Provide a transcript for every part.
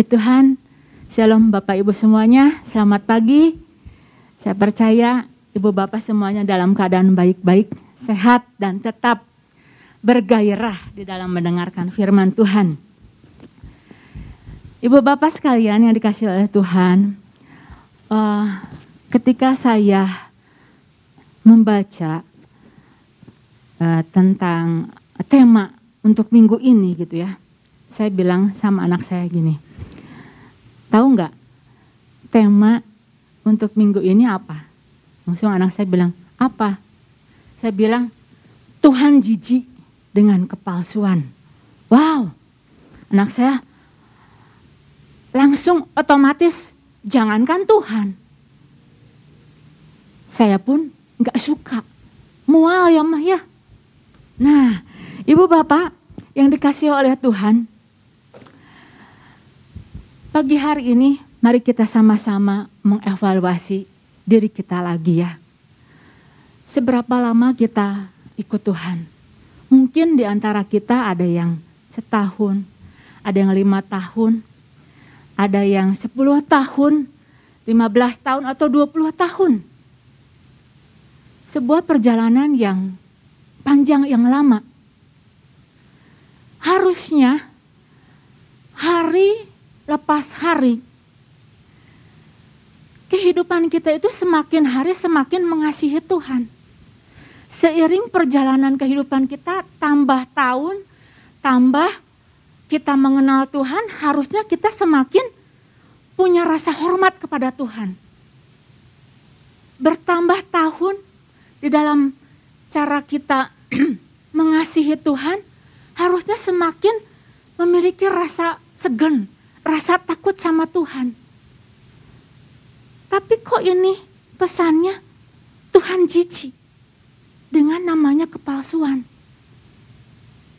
Puji Tuhan, Shalom Bapak Ibu semuanya, selamat pagi. Saya percaya Ibu Bapak semuanya dalam keadaan baik-baik, sehat dan tetap bergairah di dalam mendengarkan firman Tuhan. Ibu Bapak sekalian yang dikasih oleh Tuhan, uh, ketika saya membaca uh, tentang tema untuk minggu ini gitu ya, saya bilang sama anak saya gini, tahu nggak tema untuk minggu ini apa? Langsung anak saya bilang, apa? Saya bilang, Tuhan jijik dengan kepalsuan. Wow, anak saya langsung otomatis jangankan Tuhan. Saya pun nggak suka. Mual ya mah ya. Nah, ibu bapak yang dikasih oleh Tuhan, Pagi hari ini mari kita sama-sama mengevaluasi diri kita lagi ya. Seberapa lama kita ikut Tuhan? Mungkin di antara kita ada yang setahun, ada yang lima tahun, ada yang sepuluh tahun, lima belas tahun atau dua puluh tahun. Sebuah perjalanan yang panjang yang lama. Harusnya hari lepas hari. Kehidupan kita itu semakin hari semakin mengasihi Tuhan. Seiring perjalanan kehidupan kita tambah tahun, tambah kita mengenal Tuhan, harusnya kita semakin punya rasa hormat kepada Tuhan. Bertambah tahun di dalam cara kita mengasihi Tuhan, harusnya semakin memiliki rasa segan, rasa takut sama Tuhan. Tapi kok ini pesannya Tuhan jijik dengan namanya kepalsuan.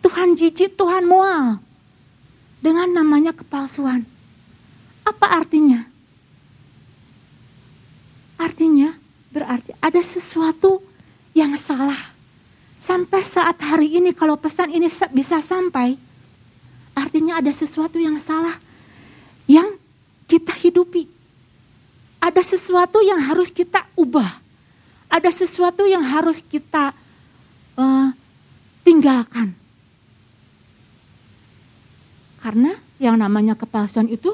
Tuhan jijik, Tuhan mual dengan namanya kepalsuan. Apa artinya? Artinya berarti ada sesuatu yang salah. Sampai saat hari ini kalau pesan ini bisa sampai, artinya ada sesuatu yang salah kita hidupi. Ada sesuatu yang harus kita ubah. Ada sesuatu yang harus kita uh, tinggalkan. Karena yang namanya kepalsuan itu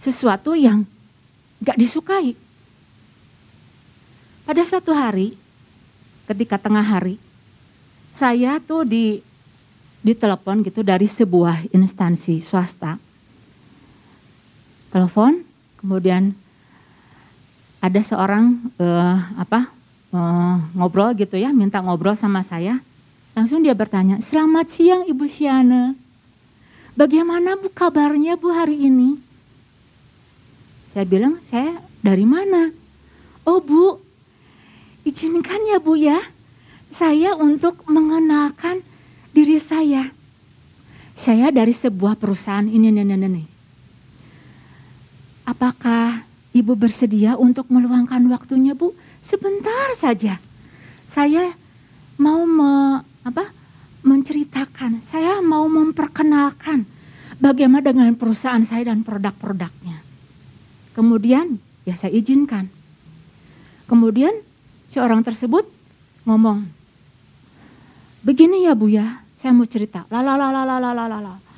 sesuatu yang gak disukai. Pada suatu hari, ketika tengah hari, saya tuh di ditelepon gitu dari sebuah instansi swasta telepon, kemudian ada seorang uh, apa uh, ngobrol gitu ya, minta ngobrol sama saya. Langsung dia bertanya, selamat siang Ibu Siana. Bagaimana Bu kabarnya Bu hari ini? Saya bilang, saya dari mana? Oh Bu, izinkan ya Bu ya, saya untuk mengenalkan diri saya. Saya dari sebuah perusahaan ini, ini, ini. Apakah Ibu bersedia untuk meluangkan waktunya, Bu? Sebentar saja. Saya mau me, apa? menceritakan, saya mau memperkenalkan bagaimana dengan perusahaan saya dan produk-produknya. Kemudian ya saya izinkan. Kemudian si orang tersebut ngomong, begini ya Bu ya, saya mau cerita. La la la la la la la la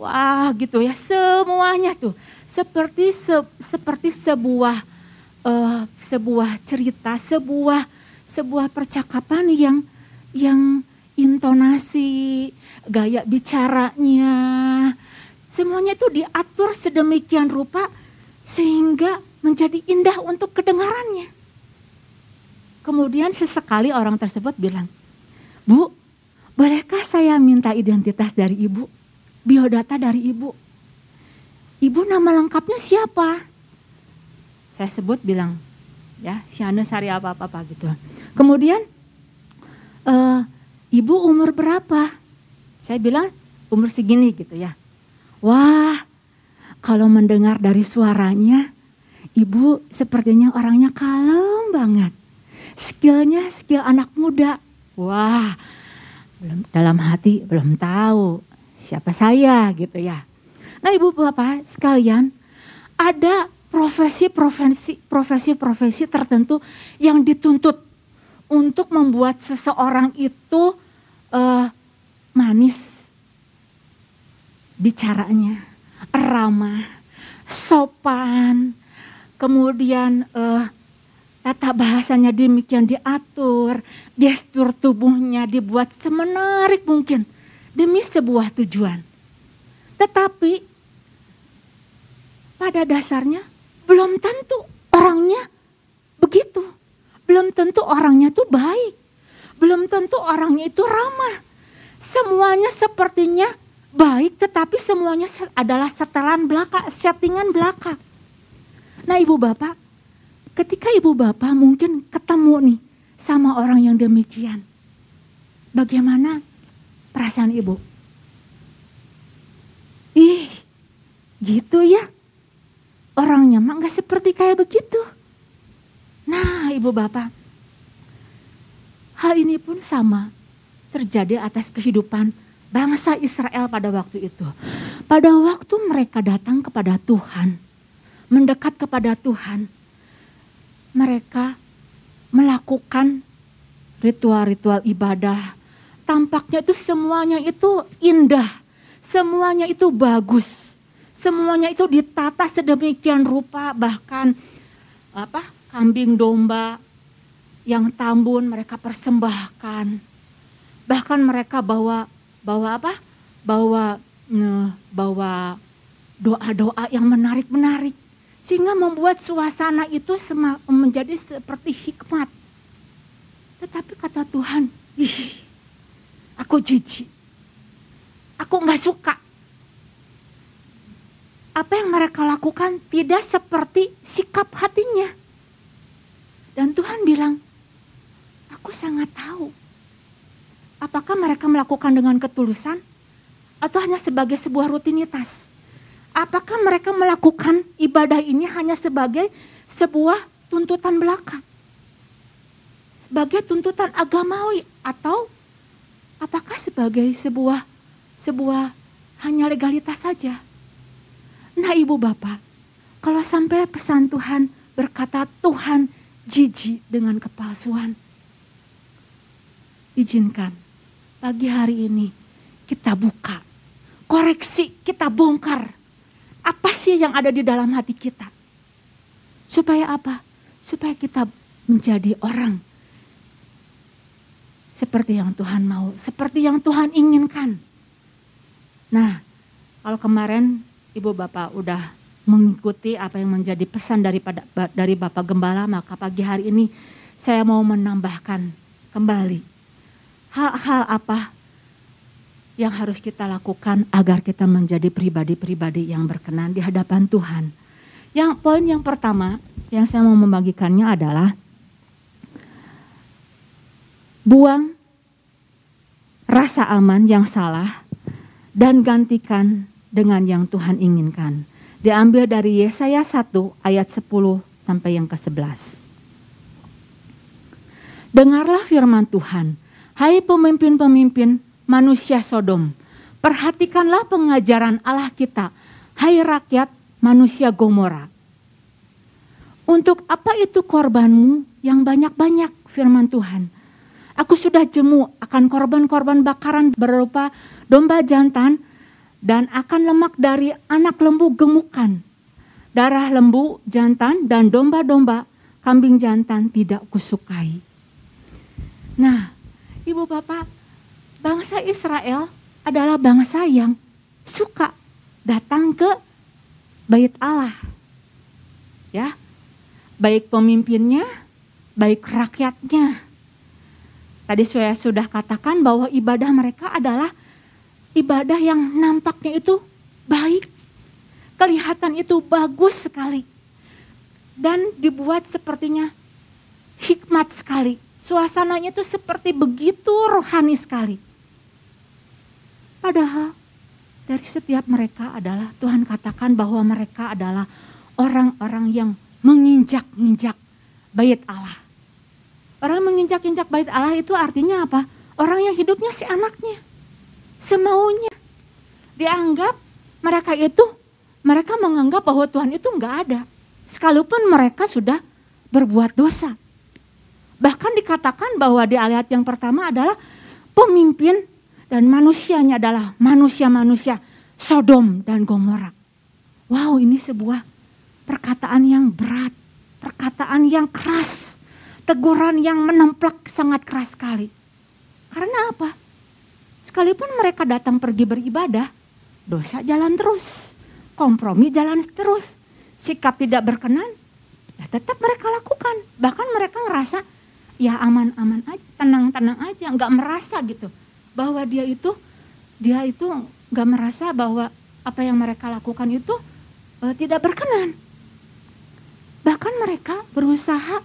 wah gitu ya. Semuanya tuh. Seperti se, seperti sebuah uh, sebuah cerita sebuah sebuah percakapan yang yang intonasi gaya bicaranya. Semuanya itu diatur sedemikian rupa sehingga menjadi indah untuk kedengarannya. Kemudian sesekali orang tersebut bilang bu Bolehkah saya minta identitas dari ibu? Biodata dari ibu? Ibu nama lengkapnya siapa? Saya sebut bilang, ya Syana Sari apa-apa gitu. Kemudian, e, ibu umur berapa? Saya bilang umur segini gitu ya. Wah, kalau mendengar dari suaranya, ibu sepertinya orangnya kalem banget. Skillnya skill anak muda. Wah, belum dalam hati belum tahu siapa saya gitu ya. Nah ibu bapak sekalian, ada profesi-profesi profesi-profesi tertentu yang dituntut untuk membuat seseorang itu uh, manis bicaranya, ramah, sopan, kemudian uh, tata bahasanya demikian diatur, gestur tubuhnya dibuat semenarik mungkin demi sebuah tujuan. Tetapi pada dasarnya belum tentu orangnya begitu. Belum tentu orangnya itu baik. Belum tentu orangnya itu ramah. Semuanya sepertinya baik tetapi semuanya adalah setelan belaka, settingan belaka. Nah ibu bapak, ketika ibu bapak mungkin ketemu nih sama orang yang demikian. Bagaimana perasaan ibu? Ih, gitu ya. Orangnya mah gak seperti kayak begitu. Nah ibu bapak, hal ini pun sama terjadi atas kehidupan bangsa Israel pada waktu itu. Pada waktu mereka datang kepada Tuhan, mendekat kepada Tuhan, mereka melakukan ritual-ritual ibadah. Tampaknya itu semuanya itu indah Semuanya itu bagus. Semuanya itu ditata sedemikian rupa bahkan apa kambing domba yang tambun mereka persembahkan. Bahkan mereka bawa bawa apa? Bawa bawa doa-doa yang menarik-menarik sehingga membuat suasana itu menjadi seperti hikmat. Tetapi kata Tuhan, ih, aku jijik. Aku nggak suka. Apa yang mereka lakukan tidak seperti sikap hatinya. Dan Tuhan bilang, aku sangat tahu. Apakah mereka melakukan dengan ketulusan atau hanya sebagai sebuah rutinitas? Apakah mereka melakukan ibadah ini hanya sebagai sebuah tuntutan belaka? Sebagai tuntutan agamawi atau apakah sebagai sebuah sebuah hanya legalitas saja. Nah ibu bapak, kalau sampai pesan Tuhan berkata Tuhan jijik dengan kepalsuan. Izinkan pagi hari ini kita buka, koreksi, kita bongkar. Apa sih yang ada di dalam hati kita? Supaya apa? Supaya kita menjadi orang seperti yang Tuhan mau, seperti yang Tuhan inginkan. Nah, kalau kemarin Ibu Bapak udah mengikuti apa yang menjadi pesan daripada dari Bapak Gembala, maka pagi hari ini saya mau menambahkan kembali hal-hal apa yang harus kita lakukan agar kita menjadi pribadi-pribadi yang berkenan di hadapan Tuhan. Yang poin yang pertama yang saya mau membagikannya adalah buang rasa aman yang salah dan gantikan dengan yang Tuhan inginkan. Diambil dari Yesaya 1 ayat 10 sampai yang ke-11. Dengarlah firman Tuhan, hai pemimpin-pemimpin manusia Sodom, perhatikanlah pengajaran Allah kita, hai rakyat manusia Gomora. Untuk apa itu korbanmu yang banyak-banyak firman Tuhan? Aku sudah jemu akan korban-korban bakaran berupa domba jantan dan akan lemak dari anak lembu gemukan. Darah lembu jantan dan domba-domba kambing jantan tidak kusukai. Nah, ibu bapak, bangsa Israel adalah bangsa yang suka datang ke bait Allah. Ya, baik pemimpinnya, baik rakyatnya. Tadi saya sudah katakan bahwa ibadah mereka adalah ibadah yang nampaknya itu baik. Kelihatan itu bagus sekali. Dan dibuat sepertinya hikmat sekali. Suasananya itu seperti begitu rohani sekali. Padahal dari setiap mereka adalah Tuhan katakan bahwa mereka adalah orang-orang yang menginjak-injak bait Allah. Orang menginjak-injak bait Allah itu artinya apa? Orang yang hidupnya si anaknya semaunya. Dianggap mereka itu mereka menganggap bahwa Tuhan itu enggak ada. Sekalipun mereka sudah berbuat dosa. Bahkan dikatakan bahwa di ayat yang pertama adalah pemimpin dan manusianya adalah manusia-manusia Sodom dan Gomora. Wow, ini sebuah perkataan yang berat, perkataan yang keras, teguran yang menemplak sangat keras sekali. Karena apa? Sekalipun mereka datang pergi beribadah, dosa jalan terus, kompromi jalan terus, sikap tidak berkenan, ya tetap mereka lakukan. Bahkan mereka ngerasa ya aman-aman aja, tenang-tenang aja, nggak merasa gitu bahwa dia itu dia itu nggak merasa bahwa apa yang mereka lakukan itu uh, tidak berkenan. Bahkan mereka berusaha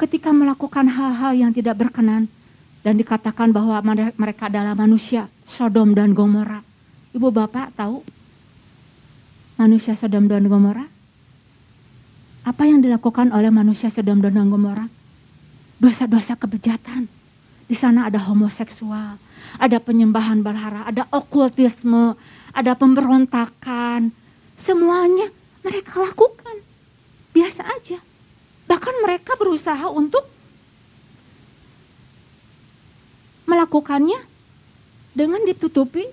ketika melakukan hal-hal yang tidak berkenan dan dikatakan bahwa mereka adalah manusia Sodom dan Gomora. Ibu bapak tahu manusia Sodom dan Gomora? Apa yang dilakukan oleh manusia Sodom dan Gomora? Dosa-dosa kebejatan. Di sana ada homoseksual, ada penyembahan berhala, ada okultisme, ada pemberontakan. Semuanya mereka lakukan. Biasa aja. Bahkan mereka berusaha untuk melakukannya dengan ditutupi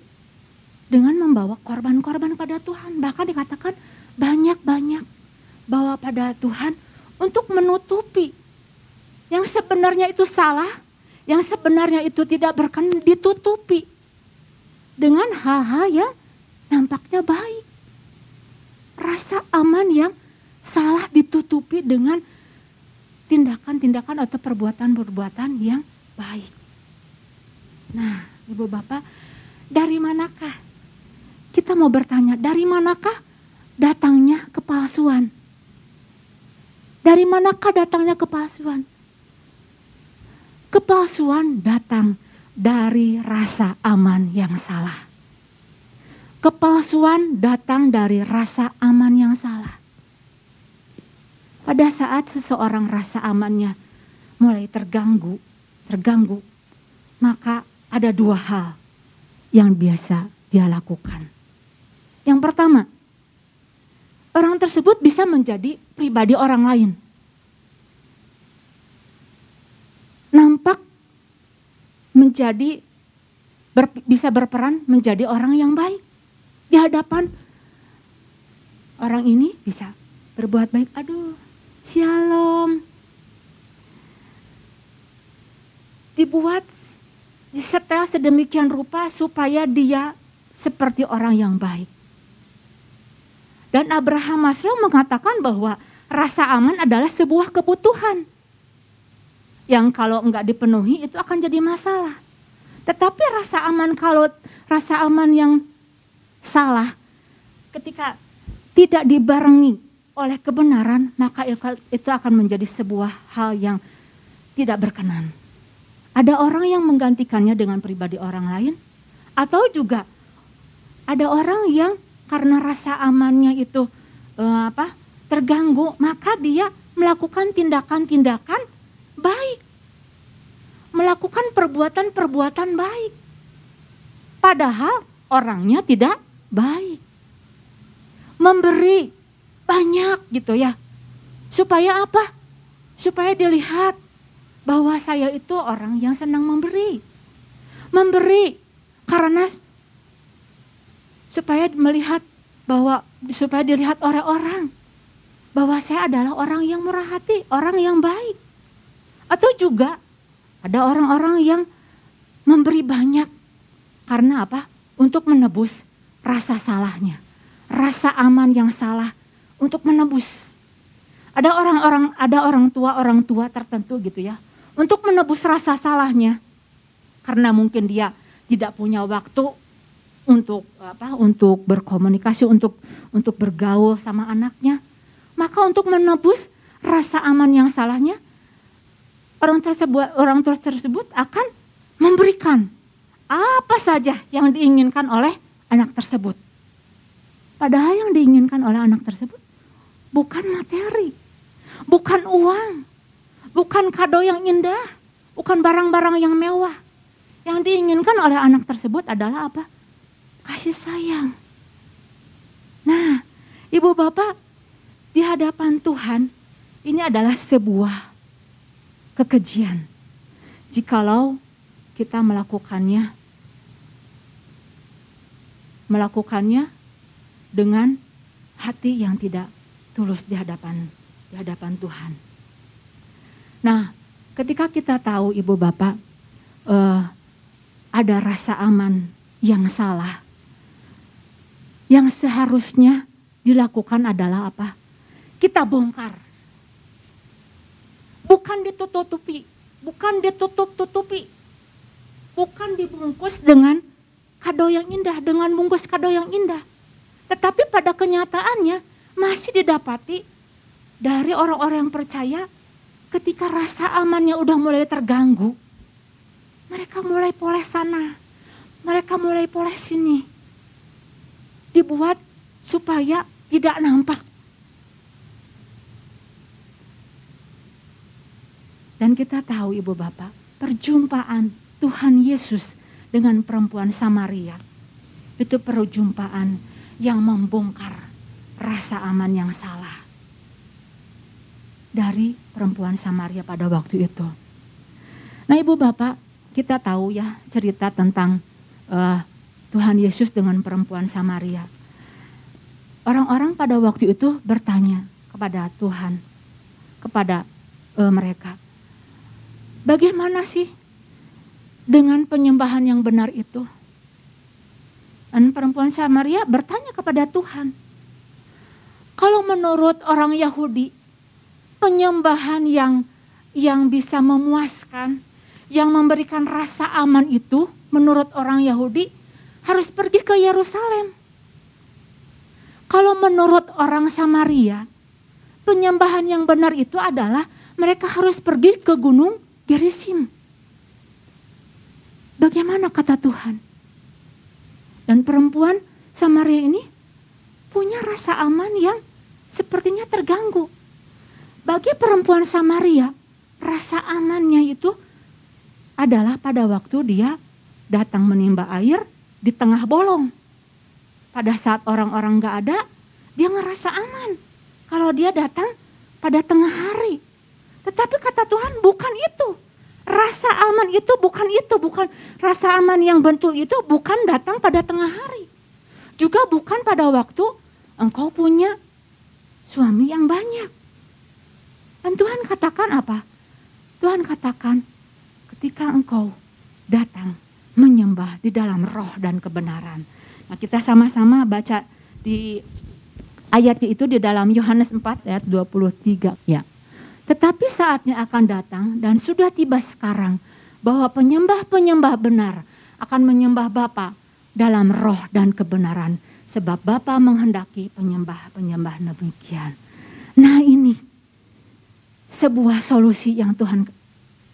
dengan membawa korban-korban pada Tuhan. Bahkan dikatakan banyak-banyak bawa pada Tuhan untuk menutupi yang sebenarnya itu salah, yang sebenarnya itu tidak berkenan ditutupi dengan hal-hal yang nampaknya baik. Rasa aman yang salah ditutupi dengan tindakan-tindakan atau perbuatan-perbuatan yang baik. Nah, Ibu Bapak, dari manakah kita mau bertanya, dari manakah datangnya kepalsuan? Dari manakah datangnya kepalsuan? Kepalsuan datang dari rasa aman yang salah. Kepalsuan datang dari rasa aman yang salah. Pada saat seseorang rasa amannya mulai terganggu, terganggu, maka ada dua hal yang biasa dia lakukan. Yang pertama, orang tersebut bisa menjadi pribadi orang lain. Nampak menjadi ber, bisa berperan menjadi orang yang baik di hadapan orang ini bisa berbuat baik. Aduh, shalom. Dibuat disetel sedemikian rupa supaya dia seperti orang yang baik. Dan Abraham Maslow mengatakan bahwa rasa aman adalah sebuah kebutuhan. Yang kalau enggak dipenuhi itu akan jadi masalah. Tetapi rasa aman kalau rasa aman yang salah ketika tidak dibarengi oleh kebenaran maka itu akan menjadi sebuah hal yang tidak berkenan. Ada orang yang menggantikannya dengan pribadi orang lain atau juga ada orang yang karena rasa amannya itu uh, apa terganggu, maka dia melakukan tindakan-tindakan baik. Melakukan perbuatan-perbuatan baik. Padahal orangnya tidak baik. Memberi banyak gitu ya. Supaya apa? Supaya dilihat bahwa saya itu orang yang senang memberi. Memberi karena supaya melihat bahwa supaya dilihat oleh orang bahwa saya adalah orang yang murah hati, orang yang baik. Atau juga ada orang-orang yang memberi banyak karena apa? Untuk menebus rasa salahnya, rasa aman yang salah untuk menebus. Ada orang-orang, ada orang tua, orang tua tertentu gitu ya, untuk menebus rasa salahnya. Karena mungkin dia tidak punya waktu untuk apa untuk berkomunikasi untuk untuk bergaul sama anaknya maka untuk menebus rasa aman yang salahnya orang tersebut orang tersebut akan memberikan apa saja yang diinginkan oleh anak tersebut. Padahal yang diinginkan oleh anak tersebut bukan materi bukan uang bukan kado yang indah bukan barang-barang yang mewah. Yang diinginkan oleh anak tersebut adalah apa? Kasih sayang, Ibu bapak, di hadapan Tuhan ini adalah sebuah kekejian. Jikalau kita melakukannya melakukannya dengan hati yang tidak tulus di hadapan di hadapan Tuhan. Nah, ketika kita tahu ibu bapak uh, ada rasa aman yang salah, yang seharusnya dilakukan adalah apa? Kita bongkar, bukan ditutupi, bukan ditutup-tutupi, bukan dibungkus dengan kado yang indah, dengan bungkus kado yang indah. Tetapi pada kenyataannya masih didapati dari orang-orang yang percaya ketika rasa amannya udah mulai terganggu. Mereka mulai poles sana, mereka mulai poles sini. Dibuat supaya tidak nampak. Kita tahu ibu bapak, perjumpaan Tuhan Yesus dengan perempuan Samaria. Itu perjumpaan yang membongkar rasa aman yang salah dari perempuan Samaria pada waktu itu. Nah ibu bapak kita tahu ya cerita tentang uh, Tuhan Yesus dengan perempuan Samaria. Orang-orang pada waktu itu bertanya kepada Tuhan, kepada uh, mereka, bagaimana sih dengan penyembahan yang benar itu. Dan perempuan Samaria bertanya kepada Tuhan, kalau menurut orang Yahudi, penyembahan yang yang bisa memuaskan, yang memberikan rasa aman itu, menurut orang Yahudi harus pergi ke Yerusalem. Kalau menurut orang Samaria, penyembahan yang benar itu adalah mereka harus pergi ke gunung Gerizim. Bagaimana kata Tuhan? Dan perempuan Samaria ini punya rasa aman yang sepertinya terganggu. Bagi perempuan Samaria, rasa amannya itu adalah pada waktu dia datang menimba air di tengah bolong. Pada saat orang-orang gak ada, dia ngerasa aman. Kalau dia datang pada tengah hari. Tetapi kata Tuhan bukan itu. Rasa aman itu bukan itu, bukan rasa aman yang bentuk itu bukan datang pada tengah hari. Juga bukan pada waktu engkau punya suami yang banyak. Dan Tuhan katakan apa? Tuhan katakan ketika engkau datang menyembah di dalam roh dan kebenaran. Nah kita sama-sama baca di ayatnya itu di dalam Yohanes 4 ayat 23 ya. Tetapi saatnya akan datang dan sudah tiba sekarang bahwa penyembah-penyembah benar akan menyembah Bapa dalam roh dan kebenaran. Sebab Bapa menghendaki penyembah-penyembah demikian. Nah ini sebuah solusi yang Tuhan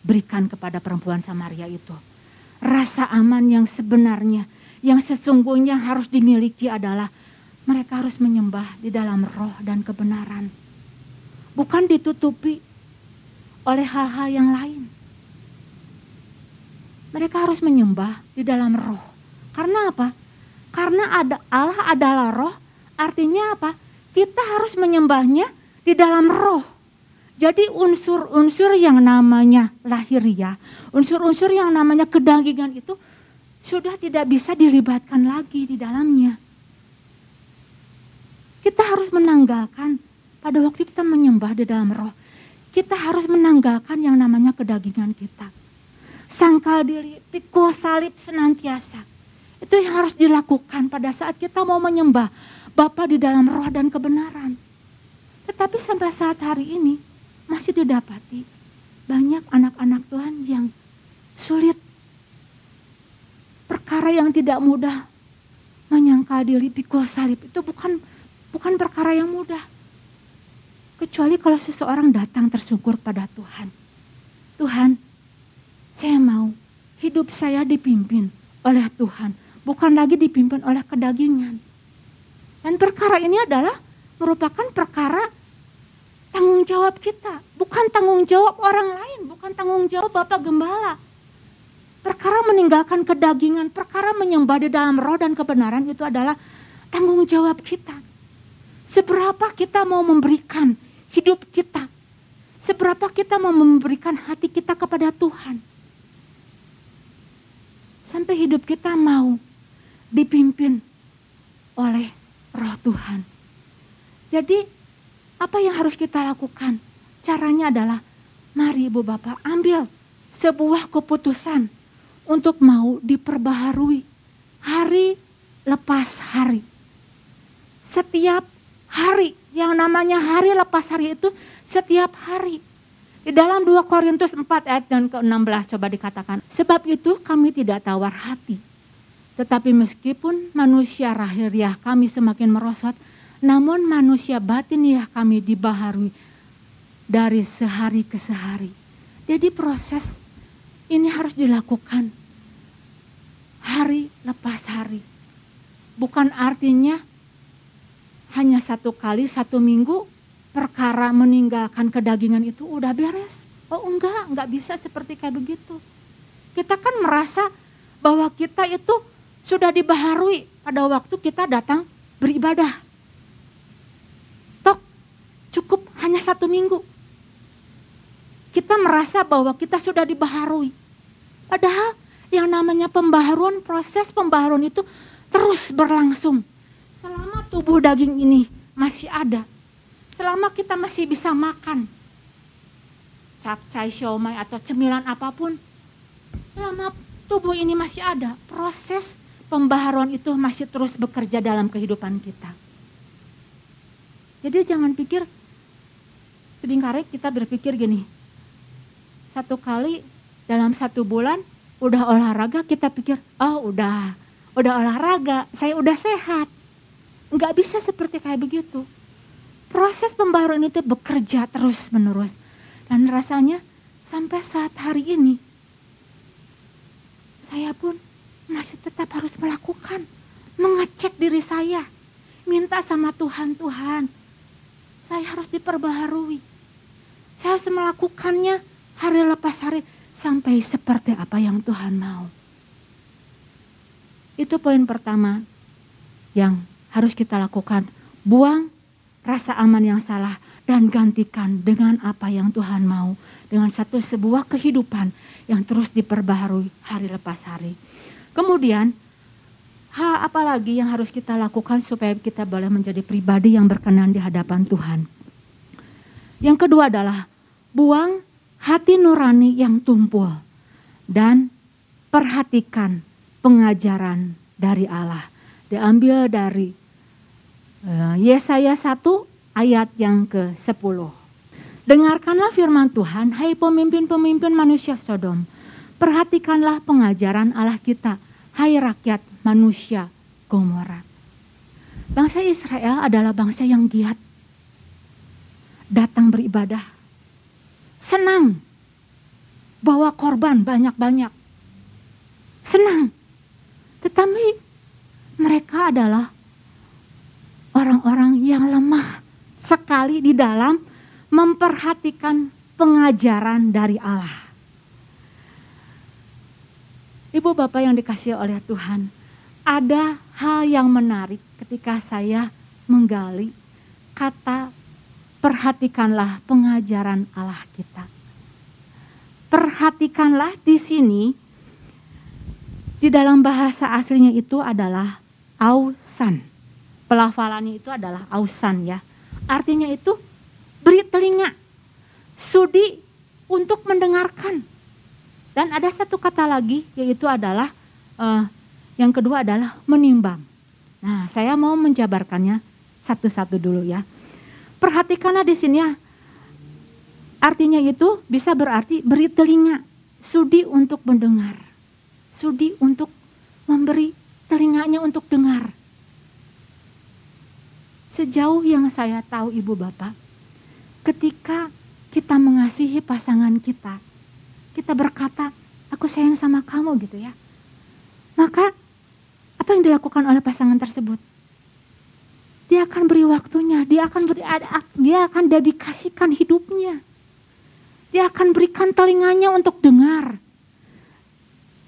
berikan kepada perempuan Samaria itu. Rasa aman yang sebenarnya, yang sesungguhnya harus dimiliki adalah mereka harus menyembah di dalam roh dan kebenaran bukan ditutupi oleh hal-hal yang lain. Mereka harus menyembah di dalam roh. Karena apa? Karena ada Allah adalah roh, artinya apa? Kita harus menyembahnya di dalam roh. Jadi unsur-unsur yang namanya lahiriah, unsur-unsur yang namanya kedagingan itu sudah tidak bisa dilibatkan lagi di dalamnya. Kita harus menanggalkan pada waktu kita menyembah di dalam roh, kita harus menanggalkan yang namanya kedagingan kita. Sangkal diri, pikul salib senantiasa. Itu yang harus dilakukan pada saat kita mau menyembah Bapa di dalam roh dan kebenaran. Tetapi sampai saat hari ini masih didapati banyak anak-anak Tuhan yang sulit. Perkara yang tidak mudah menyangkal diri pikul salib itu bukan bukan perkara yang mudah. Kecuali kalau seseorang datang tersungkur pada Tuhan. Tuhan, saya mau hidup saya dipimpin oleh Tuhan. Bukan lagi dipimpin oleh kedagingan. Dan perkara ini adalah merupakan perkara tanggung jawab kita. Bukan tanggung jawab orang lain, bukan tanggung jawab Bapak Gembala. Perkara meninggalkan kedagingan, perkara menyembah di dalam roh dan kebenaran itu adalah tanggung jawab kita. Seberapa kita mau memberikan hidup kita. Seberapa kita mau memberikan hati kita kepada Tuhan. Sampai hidup kita mau dipimpin oleh roh Tuhan. Jadi apa yang harus kita lakukan? Caranya adalah mari Ibu Bapak ambil sebuah keputusan untuk mau diperbaharui hari lepas hari. Setiap hari yang namanya hari lepas hari itu setiap hari. Di dalam 2 Korintus 4 ayat dan ke-16 coba dikatakan. Sebab itu kami tidak tawar hati. Tetapi meskipun manusia lahiriah kami semakin merosot, namun manusia batiniah kami dibaharui dari sehari ke sehari. Jadi proses ini harus dilakukan hari lepas hari. Bukan artinya hanya satu kali, satu minggu perkara meninggalkan kedagingan itu udah beres. Oh enggak, enggak bisa seperti kayak begitu. Kita kan merasa bahwa kita itu sudah dibaharui pada waktu kita datang beribadah. Tok, cukup hanya satu minggu kita merasa bahwa kita sudah dibaharui. Padahal yang namanya pembaharuan, proses pembaharuan itu terus berlangsung. Selama tubuh daging ini masih ada, selama kita masih bisa makan capcay, siomay atau cemilan apa pun, selama tubuh ini masih ada, proses pembaharuan itu masih terus bekerja dalam kehidupan kita. Jadi jangan pikir, sedingkali kita berpikir gini, satu kali dalam satu bulan udah olahraga kita pikir oh udah udah olahraga saya udah sehat nggak bisa seperti kayak begitu. Proses pembaruan itu bekerja terus menerus dan rasanya sampai saat hari ini saya pun masih tetap harus melakukan mengecek diri saya minta sama Tuhan Tuhan saya harus diperbaharui. Saya harus melakukannya hari lepas hari sampai seperti apa yang Tuhan mau. Itu poin pertama yang harus kita lakukan. Buang rasa aman yang salah dan gantikan dengan apa yang Tuhan mau. Dengan satu sebuah kehidupan yang terus diperbaharui hari lepas hari. Kemudian apa lagi yang harus kita lakukan supaya kita boleh menjadi pribadi yang berkenan di hadapan Tuhan. Yang kedua adalah buang hati nurani yang tumpul dan perhatikan pengajaran dari Allah. Diambil dari Yesaya 1 ayat yang ke-10. Dengarkanlah firman Tuhan, hai pemimpin-pemimpin manusia Sodom. Perhatikanlah pengajaran Allah kita, hai rakyat manusia Gomora. Bangsa Israel adalah bangsa yang giat. Datang beribadah senang bawa korban banyak-banyak. Senang. Tetapi mereka adalah orang-orang yang lemah sekali di dalam memperhatikan pengajaran dari Allah. Ibu bapak yang dikasih oleh Tuhan, ada hal yang menarik ketika saya menggali kata perhatikanlah pengajaran Allah kita. Perhatikanlah di sini, di dalam bahasa aslinya itu adalah ausan. Pelafalannya itu adalah ausan ya. Artinya itu beri telinga, sudi untuk mendengarkan. Dan ada satu kata lagi yaitu adalah uh, yang kedua adalah menimbang. Nah, saya mau menjabarkannya satu-satu dulu ya. Perhatikanlah di sini ya. Artinya itu bisa berarti beri telinga, sudi untuk mendengar. Sudi untuk memberi telinganya untuk dengar. Sejauh yang saya tahu Ibu Bapak, ketika kita mengasihi pasangan kita, kita berkata, aku sayang sama kamu gitu ya. Maka apa yang dilakukan oleh pasangan tersebut? Dia akan beri waktunya, dia akan beri, dia akan dedikasikan hidupnya. Dia akan berikan telinganya untuk dengar.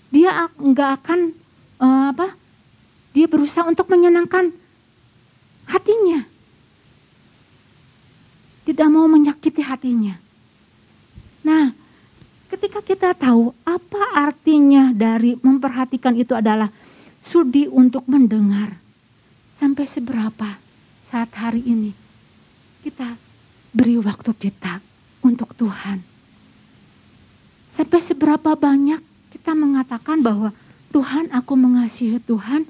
Dia nggak akan uh, apa? Dia berusaha untuk menyenangkan hatinya. tidak mau menyakiti hatinya. Nah, ketika kita tahu apa artinya dari memperhatikan itu adalah sudi untuk mendengar. Sampai seberapa saat hari ini kita beri waktu kita untuk Tuhan. Sampai seberapa banyak kita mengatakan bahwa Tuhan aku mengasihi Tuhan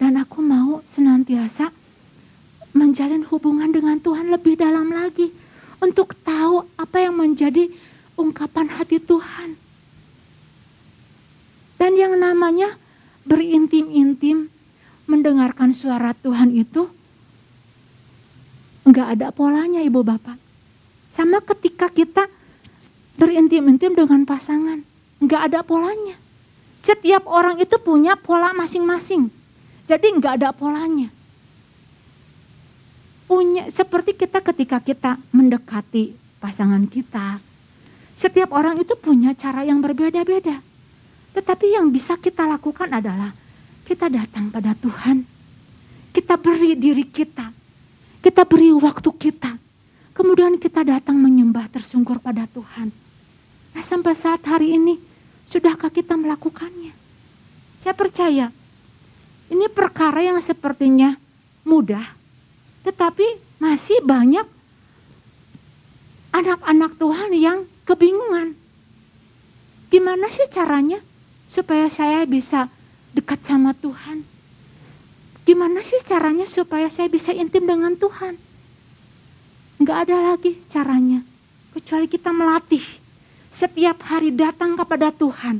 dan aku mau senantiasa menjalin hubungan dengan Tuhan lebih dalam lagi untuk tahu apa yang menjadi ungkapan hati Tuhan. Dan yang namanya berintim-intim mendengarkan suara Tuhan itu enggak ada polanya ibu bapak. Sama ketika kita berintim-intim dengan pasangan, enggak ada polanya. Setiap orang itu punya pola masing-masing. Jadi enggak ada polanya punya seperti kita ketika kita mendekati pasangan kita. Setiap orang itu punya cara yang berbeda-beda. Tetapi yang bisa kita lakukan adalah kita datang pada Tuhan. Kita beri diri kita. Kita beri waktu kita. Kemudian kita datang menyembah tersungkur pada Tuhan. Nah sampai saat hari ini, sudahkah kita melakukannya? Saya percaya, ini perkara yang sepertinya mudah, tetapi masih banyak anak-anak Tuhan yang kebingungan. Gimana sih caranya supaya saya bisa dekat sama Tuhan? Gimana sih caranya supaya saya bisa intim dengan Tuhan? Enggak ada lagi caranya. Kecuali kita melatih. Setiap hari datang kepada Tuhan.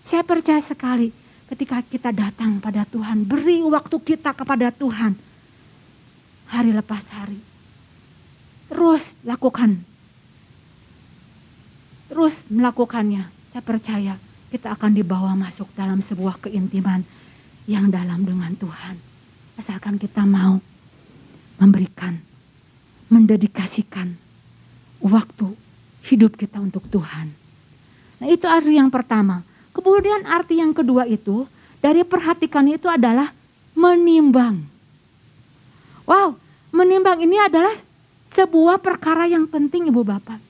Saya percaya sekali ketika kita datang pada Tuhan. Beri waktu kita kepada Tuhan hari lepas hari. Terus lakukan. Terus melakukannya. Saya percaya kita akan dibawa masuk dalam sebuah keintiman yang dalam dengan Tuhan. Asalkan kita mau memberikan, mendedikasikan waktu hidup kita untuk Tuhan. Nah itu arti yang pertama. Kemudian arti yang kedua itu dari perhatikan itu adalah menimbang. Wow, Menimbang ini adalah sebuah perkara yang penting Ibu Bapak.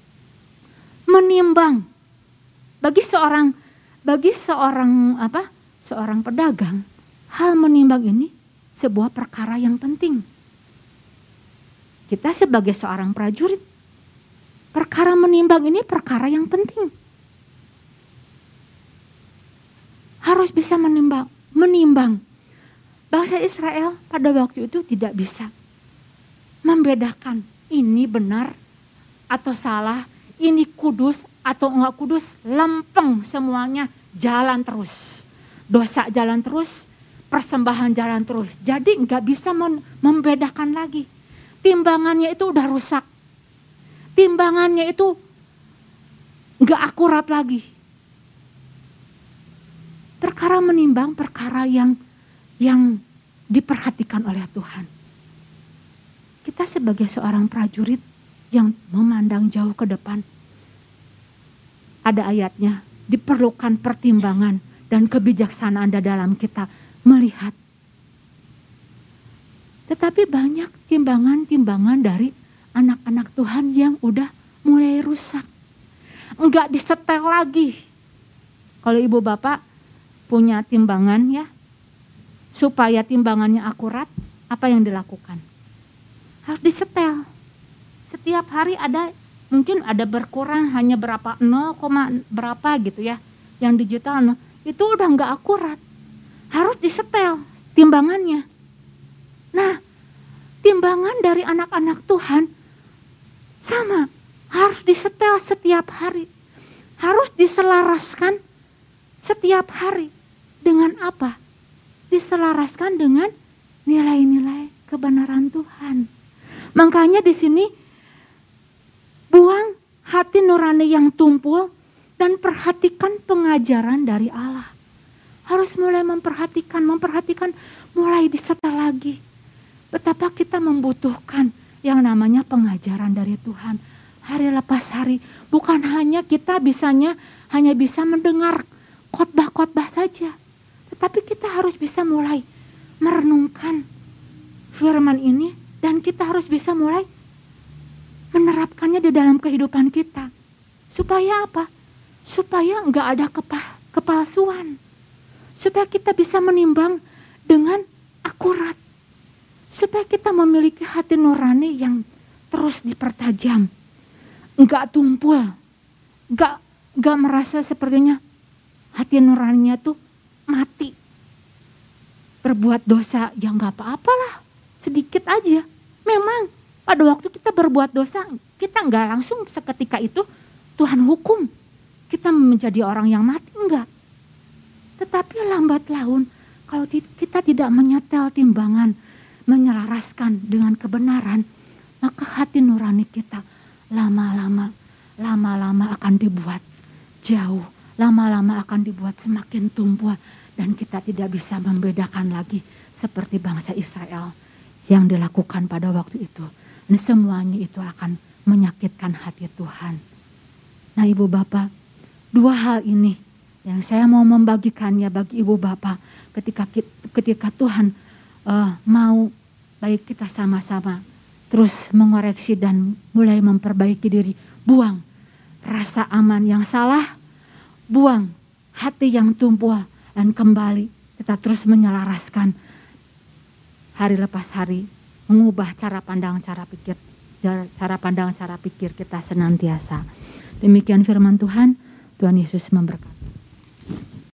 Menimbang bagi seorang bagi seorang apa? seorang pedagang, hal menimbang ini sebuah perkara yang penting. Kita sebagai seorang prajurit, perkara menimbang ini perkara yang penting. Harus bisa menimbang, menimbang. Bangsa Israel pada waktu itu tidak bisa membedakan ini benar atau salah, ini kudus atau enggak kudus, lempeng semuanya jalan terus. Dosa jalan terus, persembahan jalan terus. Jadi enggak bisa membedakan lagi. Timbangannya itu udah rusak. Timbangannya itu enggak akurat lagi. Perkara menimbang perkara yang yang diperhatikan oleh Tuhan. Kita sebagai seorang prajurit yang memandang jauh ke depan. Ada ayatnya, diperlukan pertimbangan dan kebijaksanaan dalam kita melihat. Tetapi banyak timbangan-timbangan dari anak-anak Tuhan yang udah mulai rusak. Enggak disetel lagi. Kalau ibu bapak punya timbangan ya, supaya timbangannya akurat, apa yang dilakukan? harus disetel. Setiap hari ada mungkin ada berkurang hanya berapa 0, berapa gitu ya yang digital itu udah nggak akurat. Harus disetel timbangannya. Nah timbangan dari anak-anak Tuhan sama. Harus disetel setiap hari. Harus diselaraskan setiap hari. Dengan apa diselaraskan dengan nilai-nilai kebenaran Tuhan Makanya di sini buang hati nurani yang tumpul dan perhatikan pengajaran dari Allah. Harus mulai memperhatikan, memperhatikan mulai disetel lagi. Betapa kita membutuhkan yang namanya pengajaran dari Tuhan. Hari lepas hari, bukan hanya kita bisanya hanya bisa mendengar khotbah-khotbah saja. Tetapi kita harus bisa mulai merenungkan firman ini dan kita harus bisa mulai menerapkannya di dalam kehidupan kita. Supaya apa? Supaya nggak ada kepa, kepalsuan. Supaya kita bisa menimbang dengan akurat. Supaya kita memiliki hati nurani yang terus dipertajam. Nggak tumpul. Nggak, nggak merasa sepertinya hati nuraninya tuh mati. Berbuat dosa ya nggak apa-apalah. Sedikit aja. Memang pada waktu kita berbuat dosa, kita nggak langsung seketika itu Tuhan hukum. Kita menjadi orang yang mati, enggak. Tetapi lambat laun, kalau kita tidak menyetel timbangan, menyelaraskan dengan kebenaran, maka hati nurani kita lama-lama, lama-lama akan dibuat jauh, lama-lama akan dibuat semakin tumbuh dan kita tidak bisa membedakan lagi seperti bangsa Israel yang dilakukan pada waktu itu. Dan semuanya itu akan menyakitkan hati Tuhan. Nah ibu bapak, dua hal ini yang saya mau membagikannya bagi ibu bapak ketika ketika Tuhan uh, mau baik kita sama-sama terus mengoreksi dan mulai memperbaiki diri, buang rasa aman yang salah, buang hati yang tumpul dan kembali kita terus menyelaraskan hari lepas hari mengubah cara pandang cara pikir cara pandang cara pikir kita senantiasa. Demikian firman Tuhan, Tuhan Yesus memberkati.